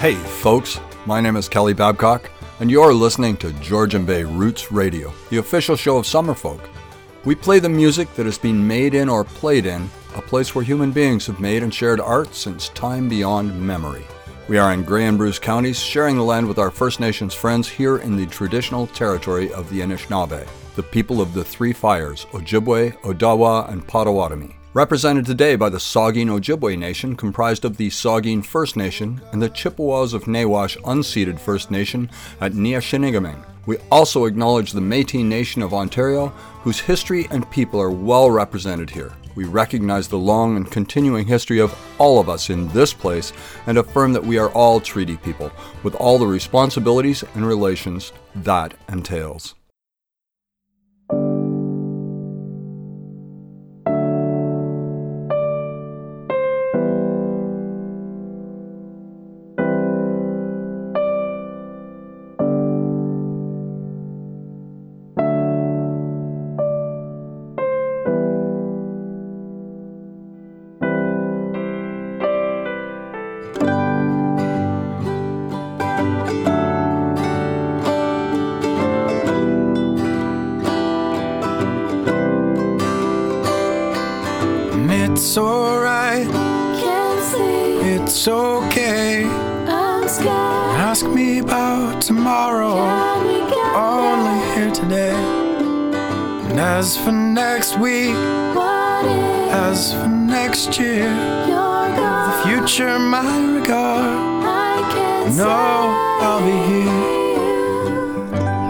Hey, folks, my name is Kelly Babcock, and you're listening to Georgian Bay Roots Radio, the official show of Summerfolk. We play the music that has been made in or played in a place where human beings have made and shared art since time beyond memory. We are in Grey and Bruce counties, sharing the land with our First Nations friends here in the traditional territory of the Anishinaabe, the people of the Three Fires, Ojibwe, Odawa, and Potawatomi represented today by the Saugeen Ojibwe Nation, comprised of the Saugeen First Nation and the Chippewas of Nawash unceded First Nation at Neyaashiinigmiing. We also acknowledge the Métis Nation of Ontario, whose history and people are well represented here. We recognize the long and continuing history of all of us in this place and affirm that we are all treaty people, with all the responsibilities and relations that entails.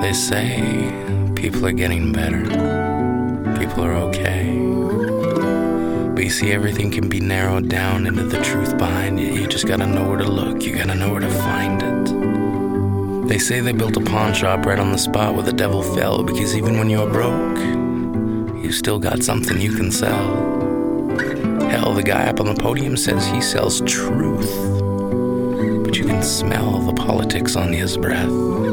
They say people are getting better, people are okay. But you see, everything can be narrowed down into the truth behind it. You just gotta know where to look, you gotta know where to find it. They say they built a pawn shop right on the spot where the devil fell because even when you're broke, you still got something you can sell. Hell, the guy up on the podium says he sells truth. But you can smell the politics on his breath.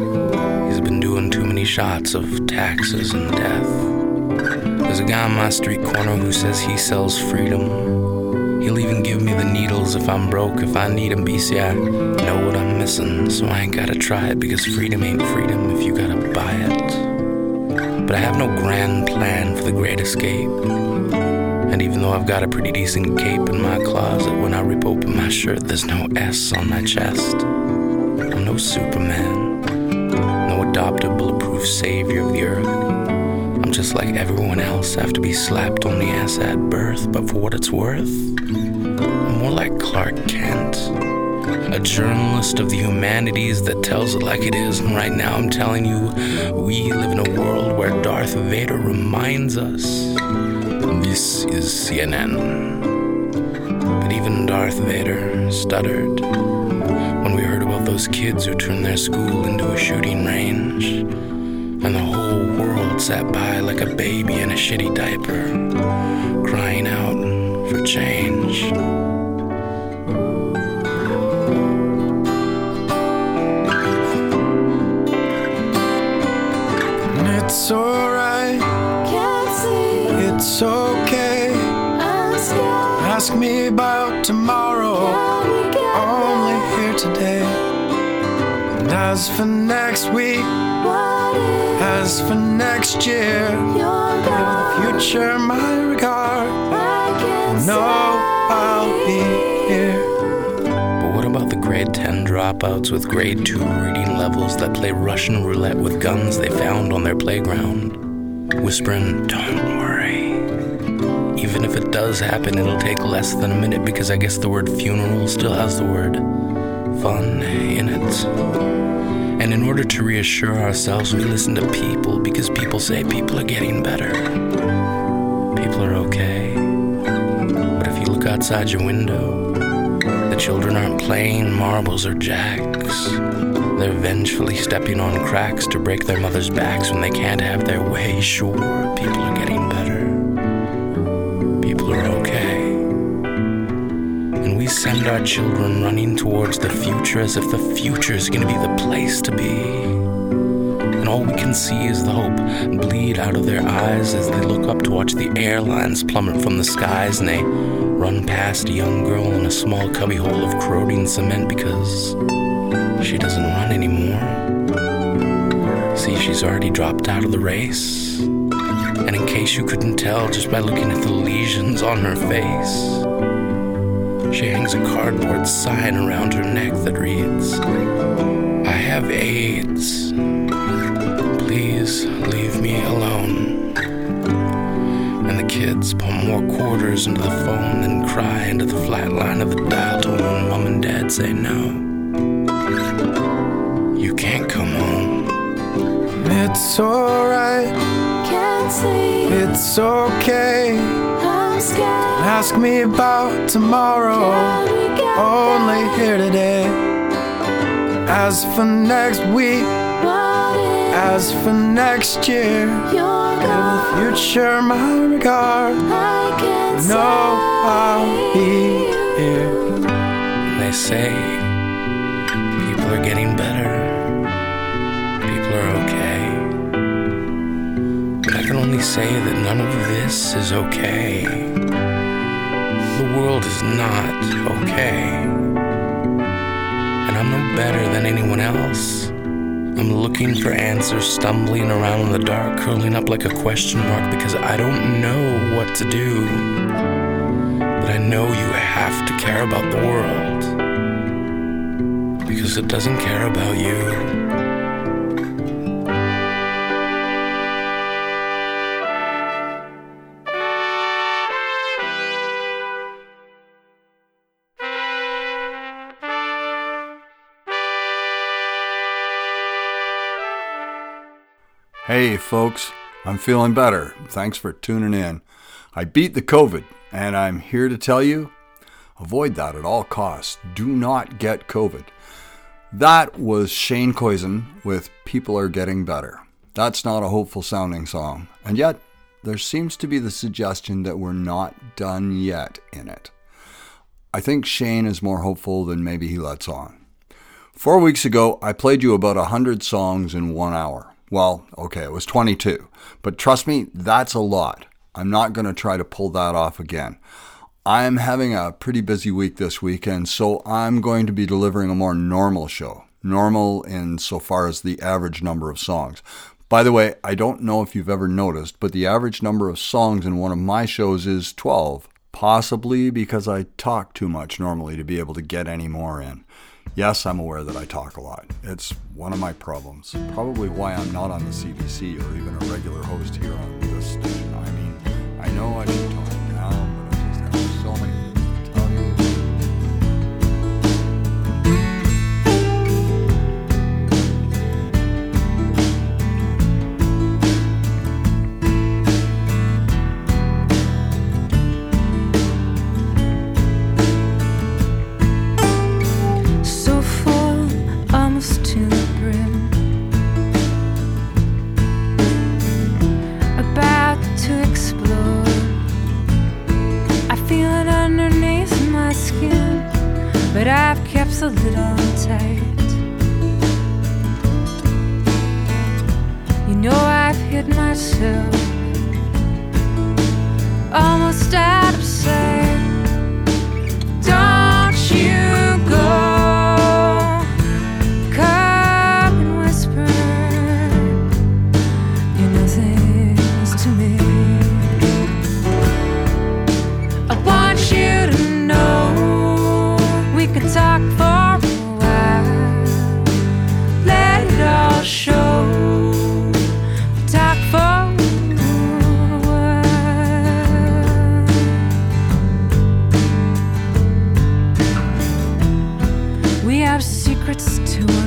He's been doing too many shots of taxes and death. There's a guy on my street corner who says he sells freedom. He'll even give me the needles if I'm broke, if I need them, BC. I know what I'm missing, so I ain't gotta try it because freedom ain't freedom if you gotta buy it. But I have no grand plan for the great escape. And even though I've got a pretty decent cape in my closet, when I rip open my shirt, there's no S on my chest. I'm no Superman, no adopted bulletproof savior of the earth. I'm just like everyone else, I have to be slapped on the ass at birth, but for what it's worth, I'm more like Clark Kent a journalist of the humanities that tells it like it is. And right now, I'm telling you, we live in a world where Darth Vader reminds us this is CNN. But even Darth Vader stuttered those kids who turned their school into a shooting range. And the whole world sat by like a baby in a shitty diaper, crying out for change. It's alright. It's okay. Ask me about tomorrow. Only here today. And as for next week, as for next year, give the future my regard. No, I'll be here But what about the grade 10 dropouts with grade 2 reading levels that play Russian roulette with guns they found on their playground, whispering, Don't worry. Even if it does happen, it'll take less than a minute because I guess the word funeral still has the word fun And in order to reassure ourselves, we listen to people because people say people are getting better. People are okay. But if you look outside your window, the children aren't playing marbles or jacks. They're vengefully stepping on cracks to break their mothers' backs when they can't have their way. Sure, people are getting better. People are okay. Send our children running towards the future as if the future is going to be the place to be. And all we can see is the hope bleed out of their eyes as they look up to watch the airlines plummet from the skies and they run past a young girl in a small cubbyhole of corroding cement because she doesn't run anymore. See, she's already dropped out of the race. And in case you couldn't tell just by looking at the lesions on her face, she hangs a cardboard sign around her neck that reads, I have AIDS. Please leave me alone. And the kids pump more quarters into the phone than cry into the flat line of the dial tone when mom and dad say no. You can't come home. It's alright, Can't sleep. it's okay. I'm. Ask me about tomorrow, Can we get only there? here today. As for next week, as for next year, you're in the future, my regard. I can No, I'll be here. They say people are getting better. People are okay. But I can only say that none of this is okay. The world is not okay. And I'm no better than anyone else. I'm looking for answers, stumbling around in the dark, curling up like a question mark because I don't know what to do. But I know you have to care about the world because it doesn't care about you. Hey, folks, I'm feeling better. Thanks for tuning in. I beat the COVID, and I'm here to tell you avoid that at all costs. Do not get COVID. That was Shane Koyczan with People Are Getting Better. That's not a hopeful sounding song, and yet there seems to be the suggestion that we're not done yet in it. I think Shane is more hopeful than maybe he lets on. Four weeks ago, I played you about 100 songs in one hour. Well, okay, it was 22. But trust me, that's a lot. I'm not going to try to pull that off again. I'm having a pretty busy week this weekend, so I'm going to be delivering a more normal show. Normal in so far as the average number of songs. By the way, I don't know if you've ever noticed, but the average number of songs in one of my shows is 12. Possibly because I talk too much normally to be able to get any more in. Yes, I'm aware that I talk a lot. It's one of my problems. Probably why I'm not on the CBC or even a regular host here on this station. I mean, I know I should secrets to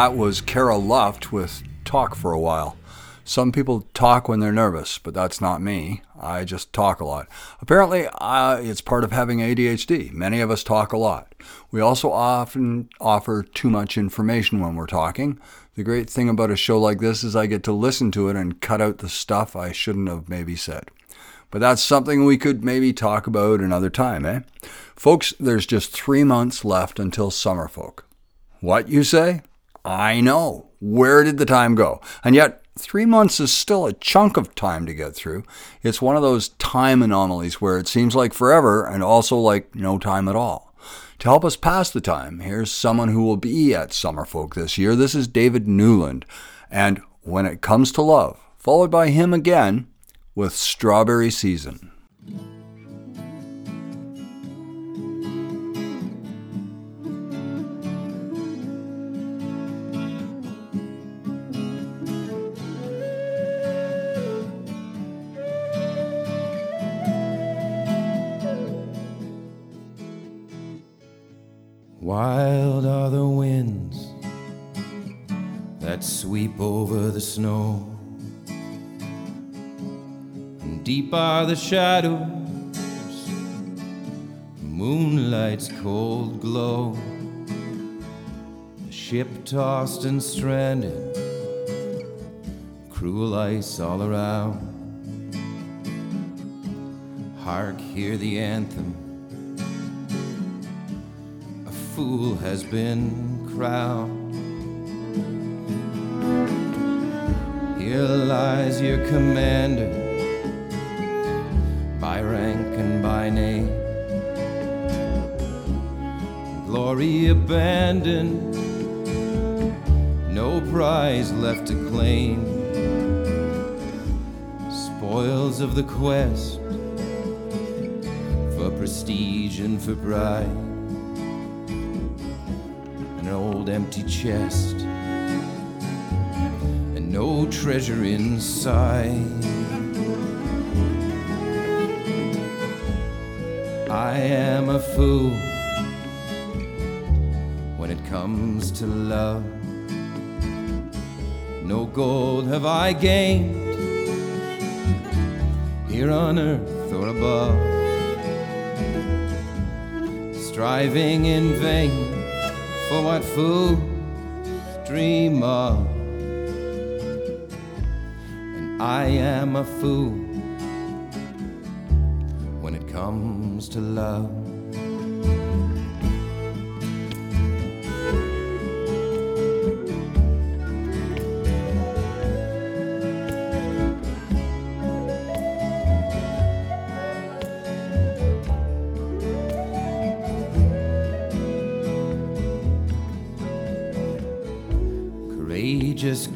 That was Cara Luft with Talk for a While. Some people talk when they're nervous, but that's not me. I just talk a lot. Apparently, uh, it's part of having ADHD. Many of us talk a lot. We also often offer too much information when we're talking. The great thing about a show like this is I get to listen to it and cut out the stuff I shouldn't have maybe said. But that's something we could maybe talk about another time, eh? Folks, there's just three months left until Summerfolk. What, you say? I know. Where did the time go? And yet, three months is still a chunk of time to get through. It's one of those time anomalies where it seems like forever and also like no time at all. To help us pass the time, here's someone who will be at Summerfolk this year. This is David Newland. And When It Comes to Love, followed by him again with Strawberry Season. Wild are the winds that sweep over the snow, and deep are the shadows, moonlight's cold glow. The ship tossed and stranded, cruel ice all around. Hark, hear the anthem fool has been crowned. Here lies your commander, by rank and by name. Glory abandoned, no prize left to claim. Spoils of the quest for prestige and for pride old empty chest and no treasure inside. I am a fool when it comes to love. No gold have I gained here on earth or above, striving in vain for what fools dream of. And I am a fool when it comes to love.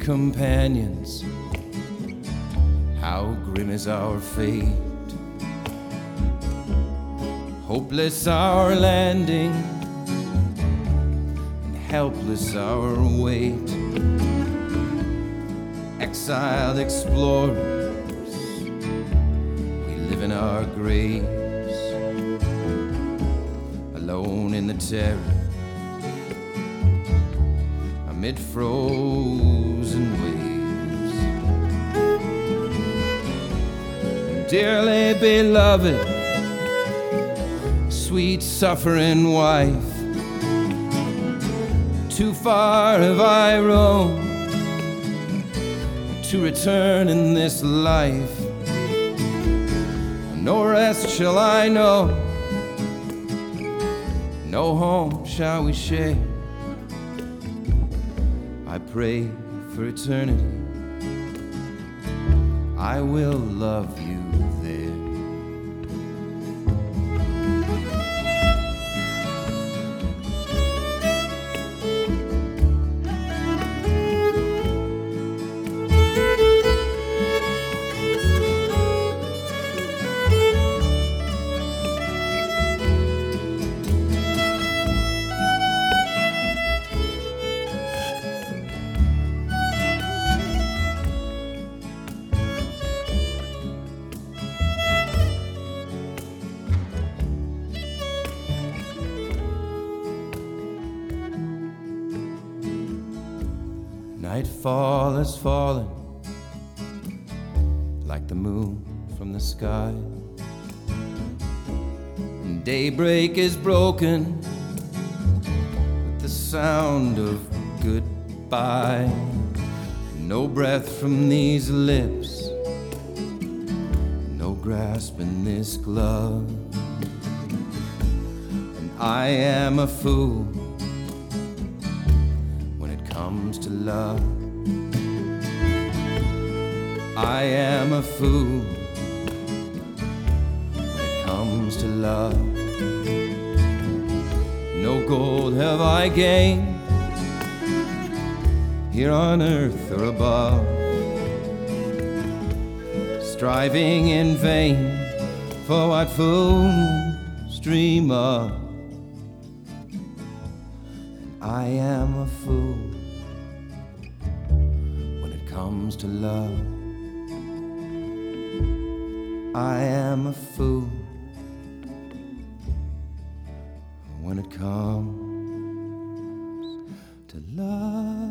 Companions. How grim is our fate! Hopeless our landing, and helpless our wait. Exiled explorers, we live in our graves, alone in the terror amid frozen waves. Dearly beloved, sweet suffering wife, too far have I roamed to return in this life. No rest shall I know, no home shall we share I pray for eternity. I will love you. Sky. And daybreak is broken with the sound of goodbye. No breath from these lips, no grasp in this glove. And I am a fool when it comes to love. I am a fool to love. No gold have I gained here on earth or above, striving in vain for what fools dream of. I am a fool when it comes to love. I am a fool it comes to love.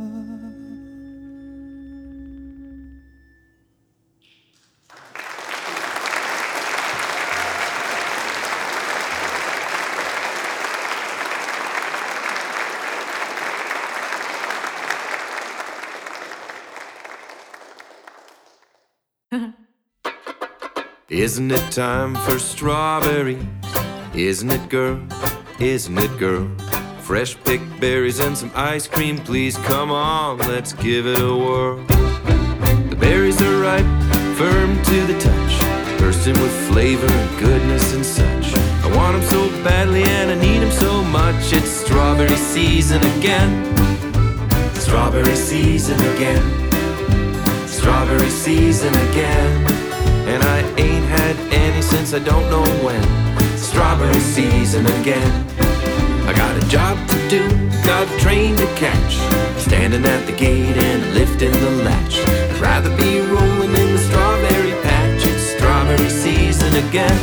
Isn't it time for strawberries? Isn't it, girl? Isn't it, girl? Fresh picked berries and some ice cream, please come on, let's give it a whirl. The berries are ripe, firm to the touch, bursting with flavor and goodness and such. I want them so badly and I need them so much. It's strawberry season again. Strawberry season again. Strawberry season again. And I ain't had any since I don't know when. Strawberry season again. I got a job to do, got a train to catch. Standing at the gate and lifting the latch. I'd rather be rolling in the strawberry patch. It's strawberry season again.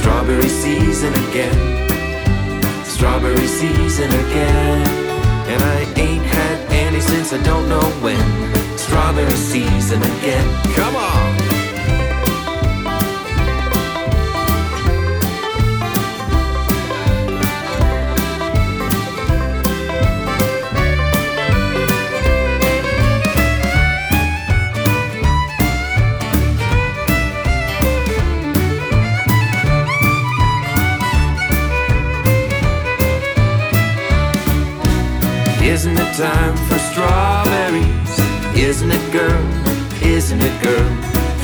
Strawberry season again. Strawberry season again. And I ain't had any since I don't know when. Strawberry season again. Come on! Time for strawberries? Isn't it, girl? Isn't it, girl?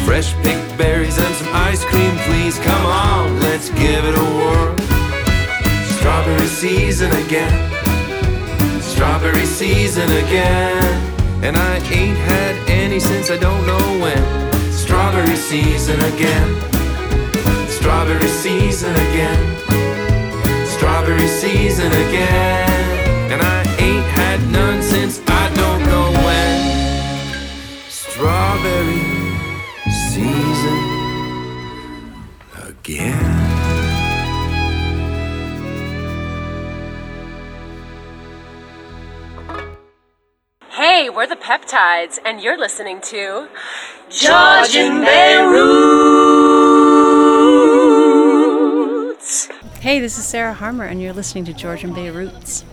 Fresh picked berries and some ice cream, please come on, let's give it a whirl. Strawberry season again. Strawberry season again. And I ain't had any since I don't know when. Strawberry season again. Strawberry season again. Strawberry season again. And I ain't had none since I don't know when. Strawberry season again. Hey, we're the Peptides, and you're listening to Georgian Bay Roots. Hey, this is Sarah Harmer, and you're listening to Georgian Bay Roots.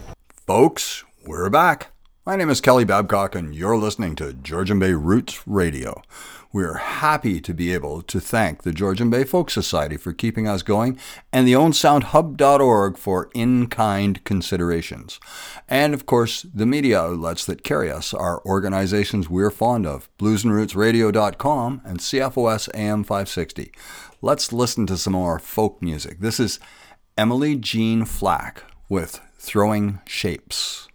Folks, we're back. My name is Kelly Babcock, and you're listening to Georgian Bay Roots Radio. We're happy to be able to thank the Georgian Bay Folk Society for keeping us going and the OwenSoundHub.org for in kind considerations. And of course, the media outlets that carry us are organizations we're fond of bluesandrootsradio.com and CFOS AM 560. Let's listen to some more folk music. This is Emily Jean Flack with Throwing Shapes.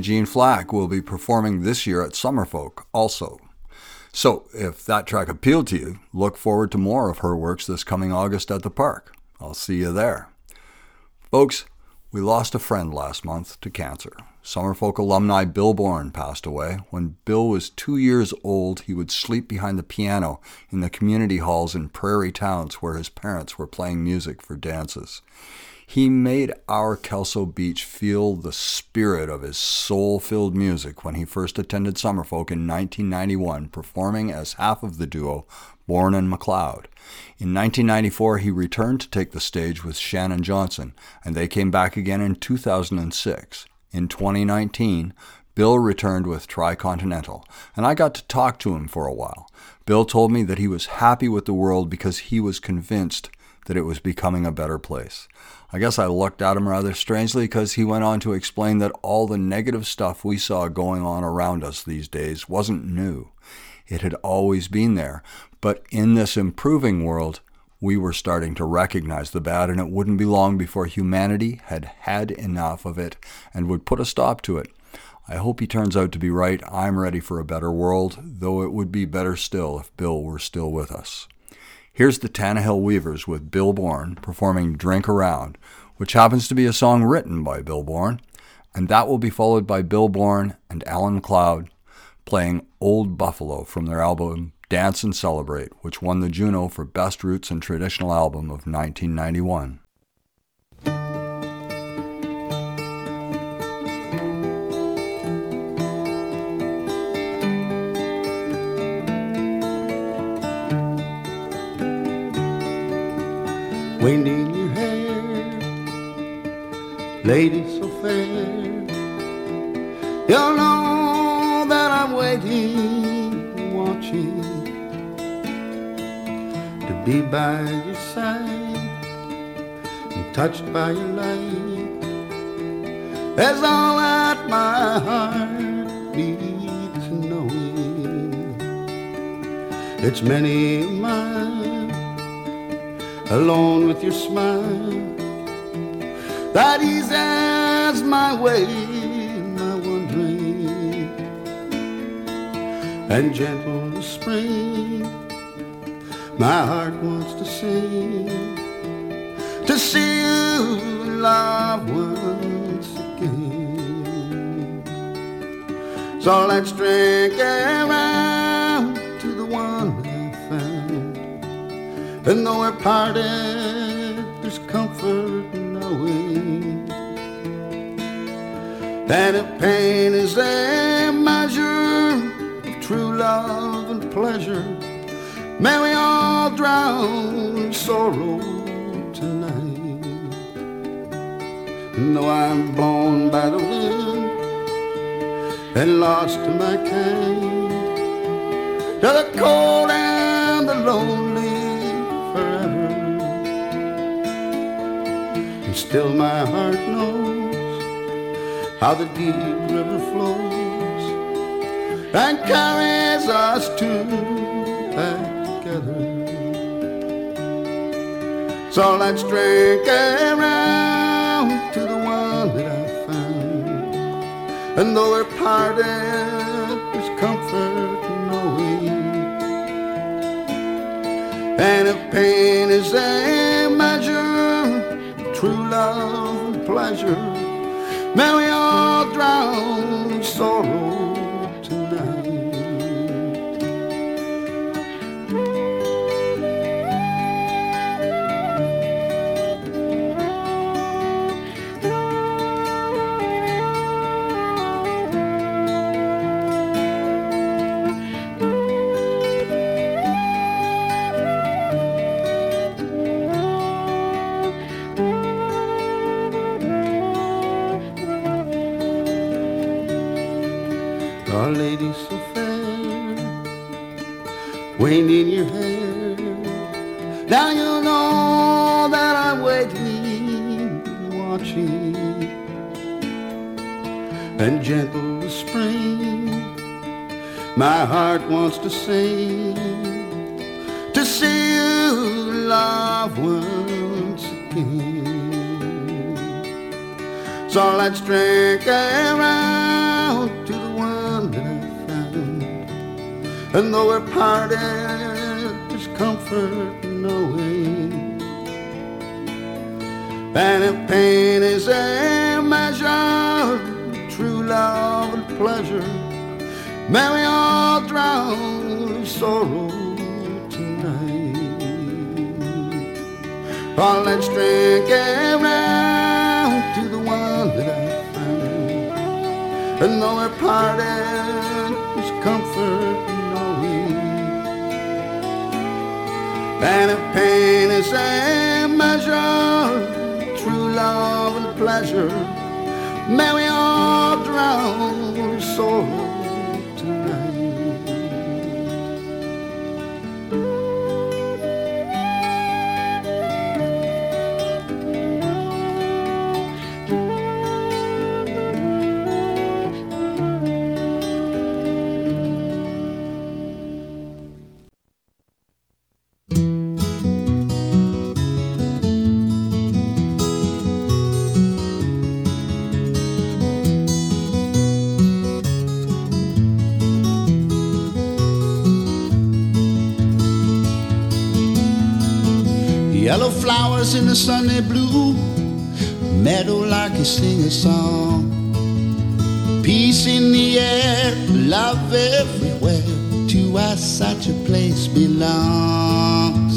Emily Jean Flack will be performing this year at Summerfolk also. So, if that track appealed to you, look forward to more of her works this coming August at the park. I'll see you there. Folks, we lost a friend last month to cancer. Summerfolk alumni Bill Bourne passed away. When Bill was two years old, he would sleep behind the piano in the community halls in prairie towns where his parents were playing music for dances. He made our Kelso Beach feel the spirit of his soul filled music when he first attended Summerfolk in 1991, performing as half of the duo Bourne and McLeod. In 1994, he returned to take the stage with Shannon Johnson, and they came back again in 2006. In 2019, Bill returned with Tricontinental, and I got to talk to him for a while. Bill told me that he was happy with the world because he was convinced that it was becoming a better place. I guess I looked at him rather strangely because he went on to explain that all the negative stuff we saw going on around us these days wasn't new. It had always been there, but in this improving world, we were starting to recognize the bad, and it wouldn't be long before humanity had had enough of it and would put a stop to it. I hope he turns out to be right. I'm ready for a better world, though it would be better still if Bill were still with us. Here's the Tannahill Weavers with Bill Bourne performing Drink Around, which happens to be a song written by Bill Bourne, and that will be followed by Bill Bourne and Alan McLeod playing Old Buffalo from their album Dance and Celebrate, which won the Juno for Best Roots and Traditional Album of 1991. Wind in your hair, lady so fair. You'll know that I'm waiting, watching to be by your side and touched by your light. That's all that my heart needs knowing. It's many miles alone with your smile that eases my way, my wandering, and gentle as spring. My heart wants to sing, to see you love once again. So let's drink around And though we're parted, there's comfort in knowing that if pain is a measure of true love and pleasure, may we all drown in sorrow tonight. And though I'm blown by the wind and lost to my kind, to the cold and the lonely still my heart knows how the deep river flows and carries us two back together. So let's drink around to the one that I found. And though we're parted, there's comfort in knowing. And if pain is measure, of pleasure, may we all drown in My heart wants to sing, to see you love once again. So let's drink around to the one that I found. And though we're parted, there's comfort knowing. And if pain sorrow tonight. Oh, let's drink around to the one that I found. And though we're parted, there's comfort knowing. And if pain is a measure, true love and pleasure. May we all drown in sorrow flowers in the Sunday blue, meadow like you sing a song. Peace in the air, love everywhere. To us, such a place belongs.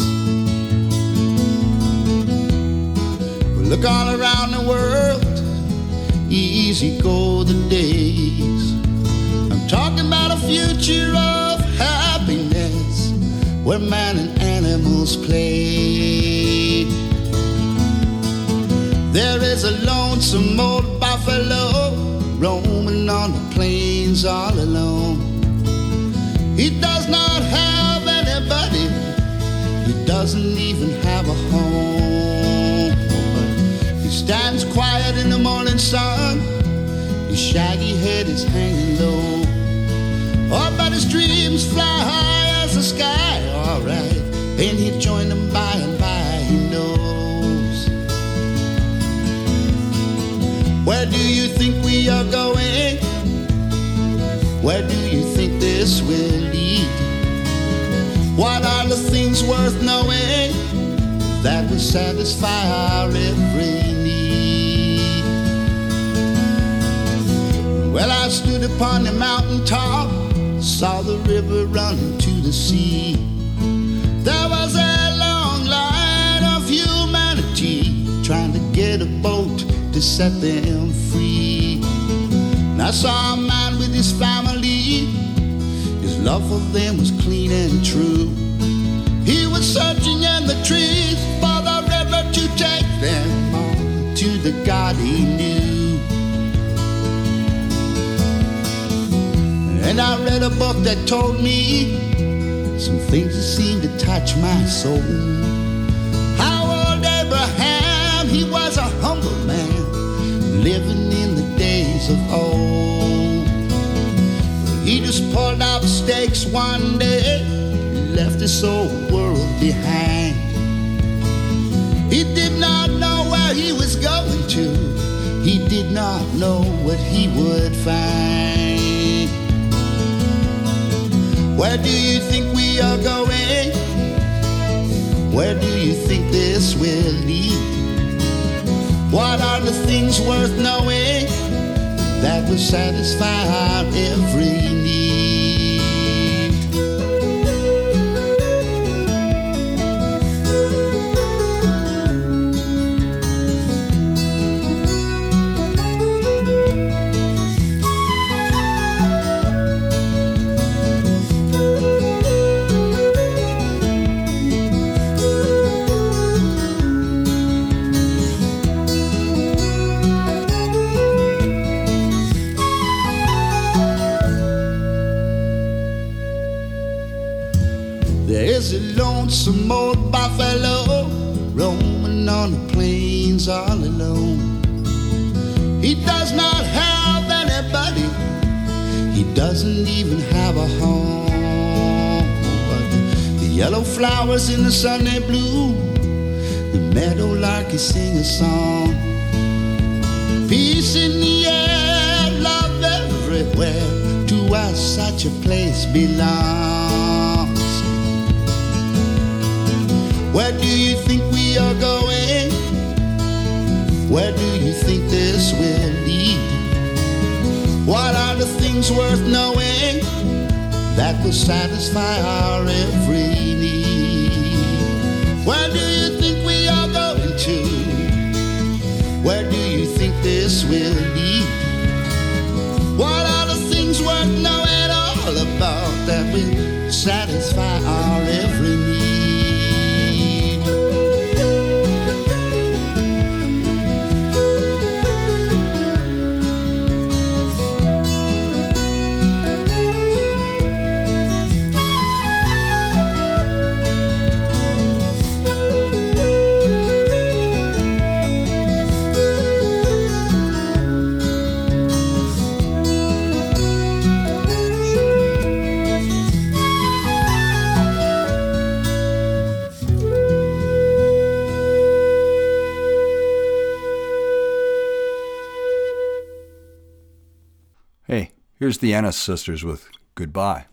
We look all around the world, easy go the days. I'm talking about a future of happiness where man and animals play. There is a lonesome old buffalo roaming on the plains all alone. He does not have anybody, he doesn't even have a home. He stands quiet in the morning sun, his shaggy head is hanging low. Oh, but his dreams fly high as the sky, alright. And he'll join them by and by, he knows. Where do you think we are going? Where do you think this will lead? What are the things worth knowing that will satisfy our every need? Well, I stood upon the mountain top, saw the river running to the sea. Set them free. And I saw a man with his family, his love for them was clean and true. He was searching in the trees for the river to take them on to the God he knew. And I read a book that told me some things that seemed to touch my soul. How old Abraham, he was a humble man, living in the days of old. He just pulled out the stakes one day, He left this old world behind. He did not know where he was going to, he did not know what he would find. Where do you think we are going? Where do you think this will lead? What are the things worth knowing that will satisfy our every He does not have anybody. He doesn't even have a home. But the yellow flowers in the Sunday blue, the meadowlark is sing a song. Peace in the air, love everywhere. To us, such a place belongs. Where do you Where do you think this will lead? What are the things worth knowing that will satisfy our every need? Where do you think we are going to? Where do you think this will lead? What are the things worth knowing all about that will satisfy our every Here's the Ennis sisters with Goodbye.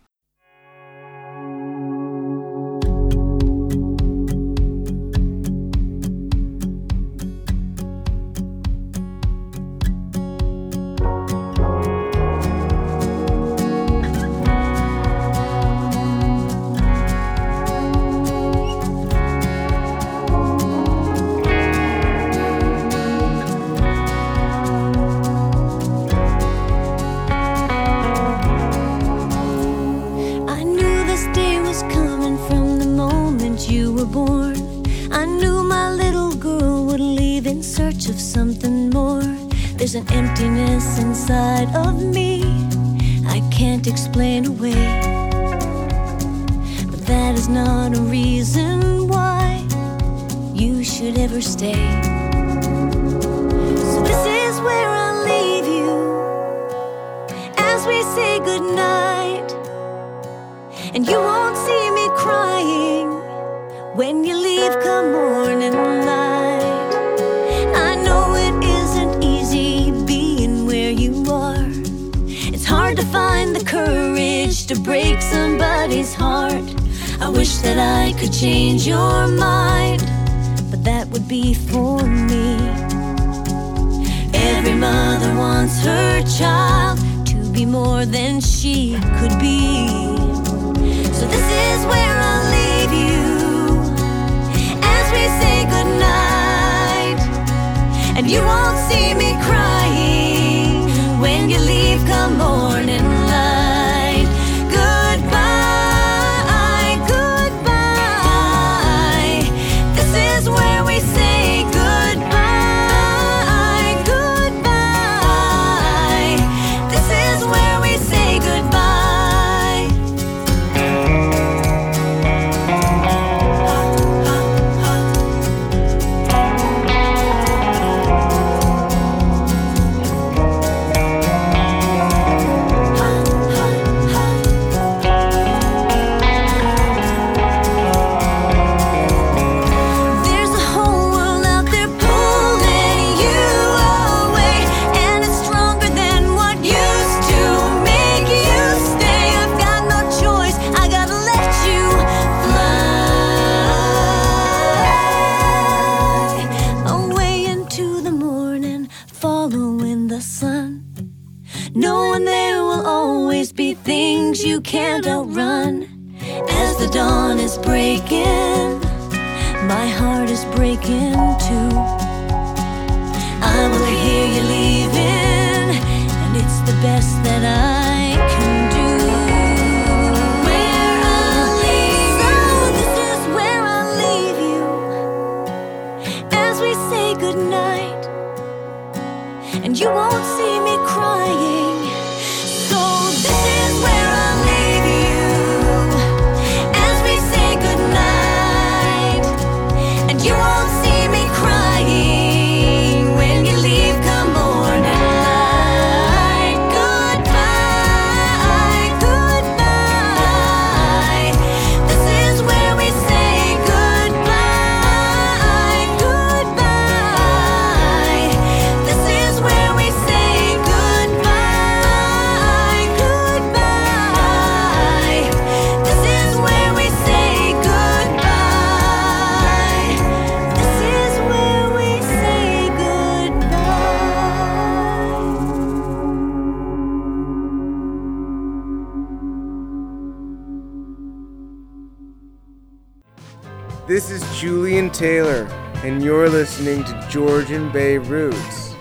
This is Julian Taylor, and you're listening to Georgian Bay Roots.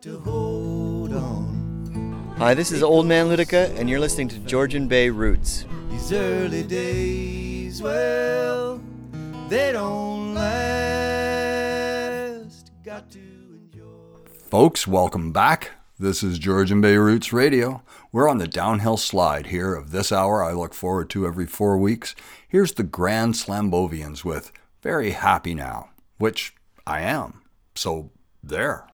to hold on. Hi, this is Old Man Luedecke, and you're listening to Georgian Bay Roots. These early days, well, they don't last. Got to enjoy. Folks, welcome back. This is Georgian Bay Roots Radio. We're on the downhill slide here of this hour I look forward to every four weeks. Here's the Grand Slambovians with Very Happy Now, which I am. So, there.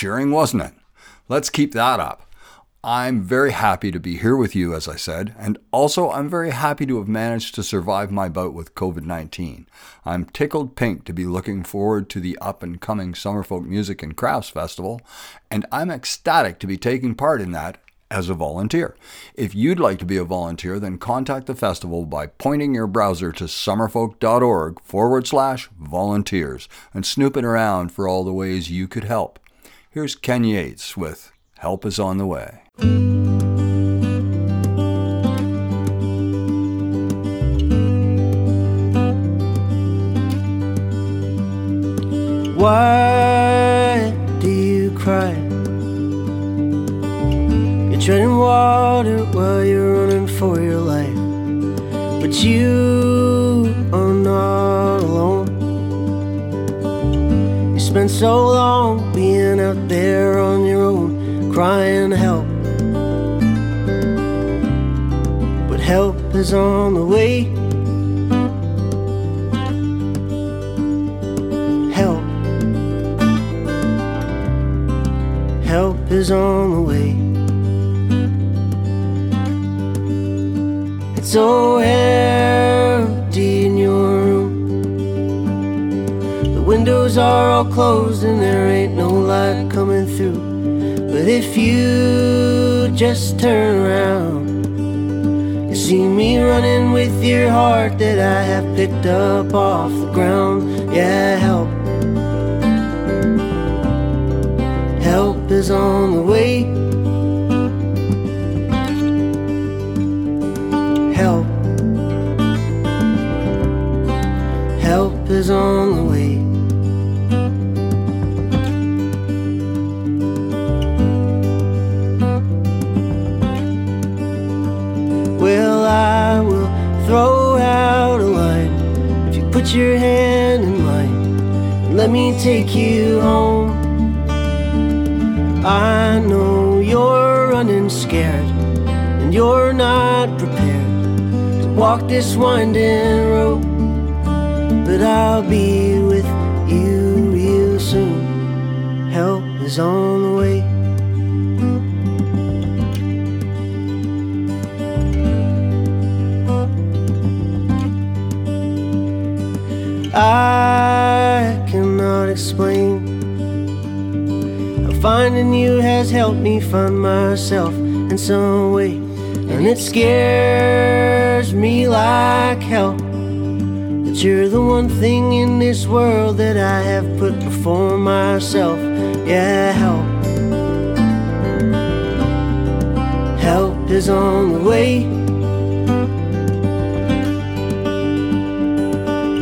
Cheering, wasn't it? Let's keep that up. I'm very happy to be here with you, as I said, and also I'm very happy to have managed to survive my bout with COVID 19. I'm tickled pink to be looking forward to the up and coming Summerfolk Music and Crafts Festival, and I'm ecstatic to be taking part in that as a volunteer. If you'd like to be a volunteer, then contact the festival by pointing your browser to summerfolk.org forward slash volunteers and snooping around for all the ways you could help. Here's Ken Yates with Help is on the Way. Why do you cry? You're treading water while you're running for your life. But you are not alone. You spent so long out there on your own, crying help. But help is on the way. Help. Help is on the way. It's so all closed and there ain't no light coming through. But if you just turn around, you see me running with your heart that I have picked up off the ground. Yeah, help. Help is on the way. Help. Help is on the your hand in mine. Let me take you home. I know you're running scared and you're not prepared to walk this winding road. But I'll be with you real soon. Help is on I cannot explain finding you has helped me find myself in some way, and it scares me like hell that you're the one thing in this world that I have put before myself. Yeah, help. Help is on the way.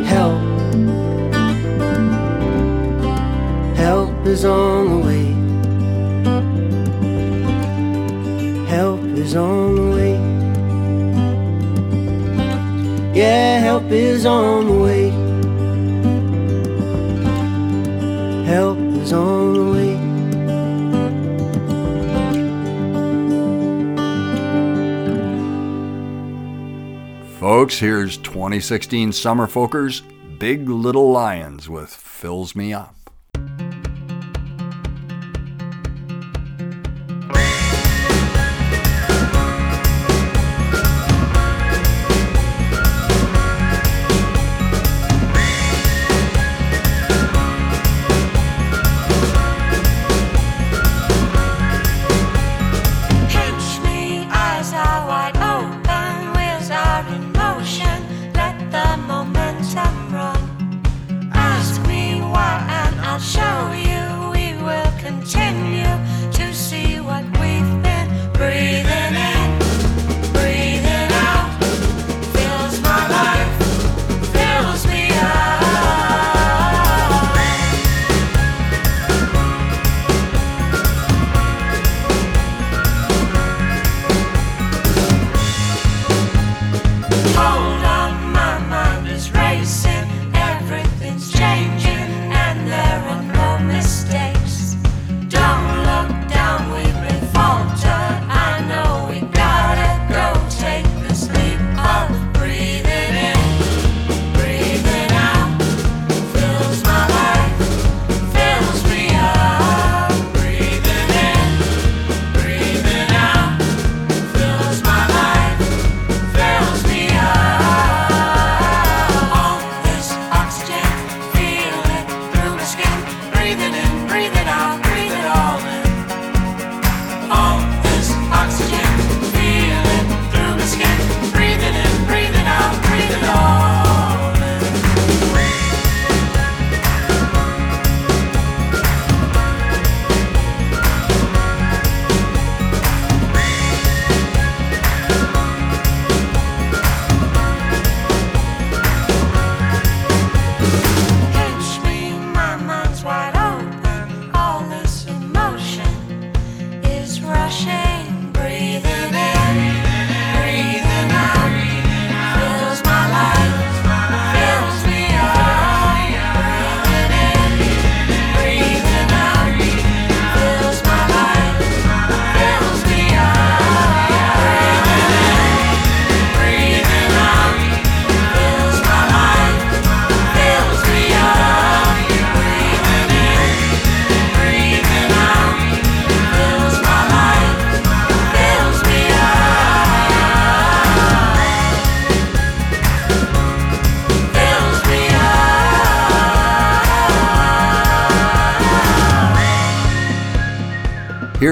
Help. Is on the way. Help is on the way. Yeah, help is on the way. Help is on the way. Folks, here's 2016 Summer Folkers Big Little Lions with Fills Me Up.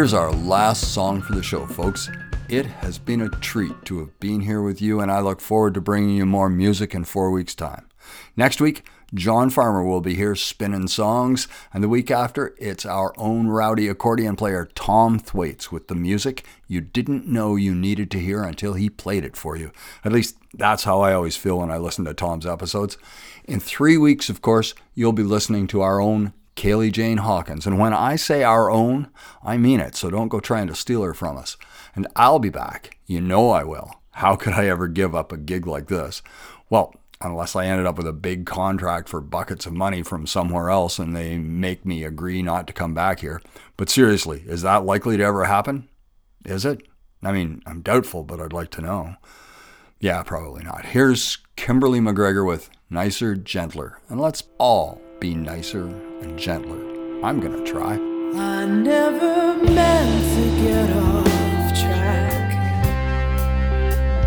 Here's our last song for the show, folks. It has been a treat to have been here with you, and I look forward to bringing you more music in four weeks' time. Next week, John Farmer will be here spinning songs, and the week after, it's our own rowdy accordion player Tom Thwaites with the music you didn't know you needed to hear until he played it for you. At least that's how I always feel when I listen to Tom's episodes. In three weeks, of course, you'll be listening to our own Kaylee Jane Hawkins. And when I say our own, I mean it, so don't go trying to steal her from us. And I'll be back. You know I will. How could I ever give up a gig like this? Well, unless I ended up with a big contract for buckets of money from somewhere else and they make me agree not to come back here. But seriously, is that likely to ever happen? Is it? I mean, I'm doubtful, but I'd like to know. Yeah, probably not. Here's Kimberly McGregor with Nicer, Gentler. And let's all be nicer and gentler. I'm going to try. I never meant to get off track.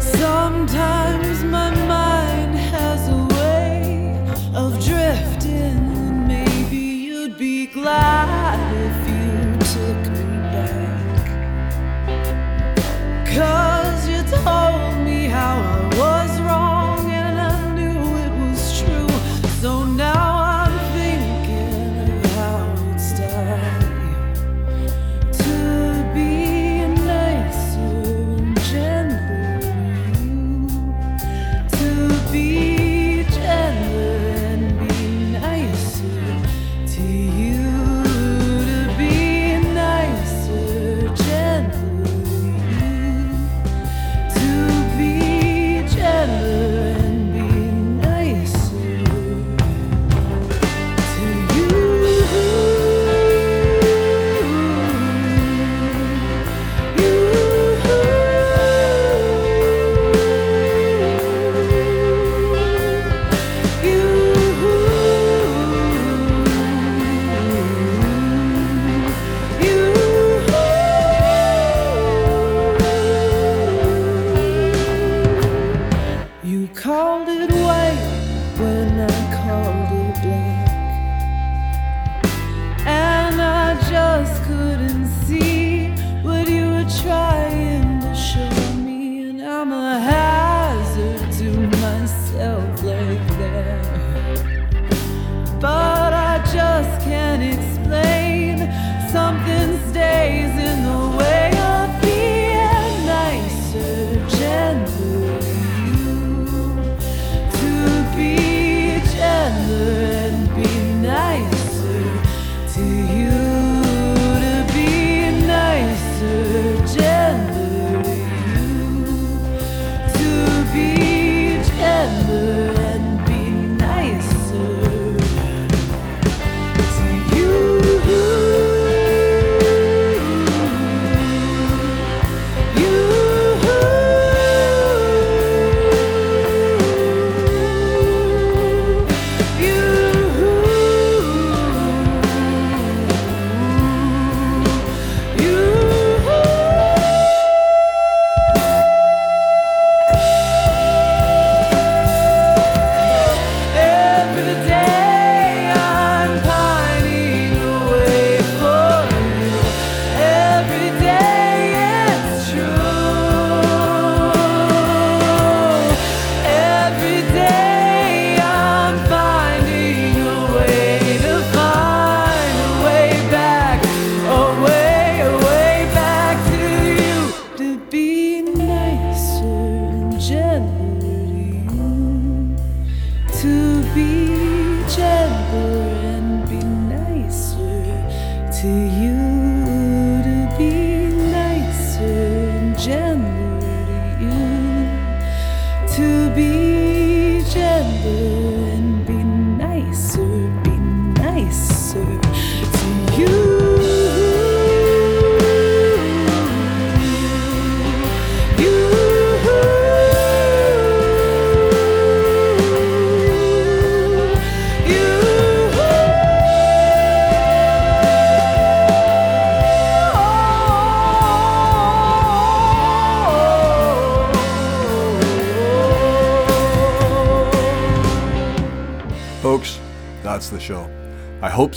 Sometimes my mind has a way of drifting, and maybe you'd be glad if you took me back. Cause you told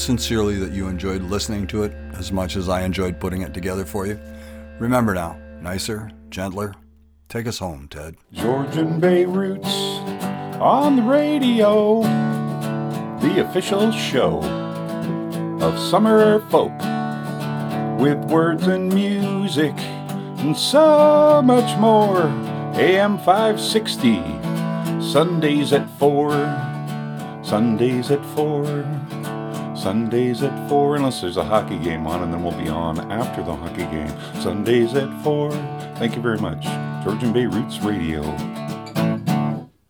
sincerely that you enjoyed listening to it as much as I enjoyed putting it together for you. Remember now, nicer, gentler. Take us home, Ted. Georgian Bay Roots on the radio, the official show of summer folk with words and music and so much more. AM 560, Sundays at 4, Sundays at 4. Sundays at 4, unless there's a hockey game on, and then we'll be on after the hockey game. Sundays at 4. Thank you very much. Georgian Bay Roots Radio.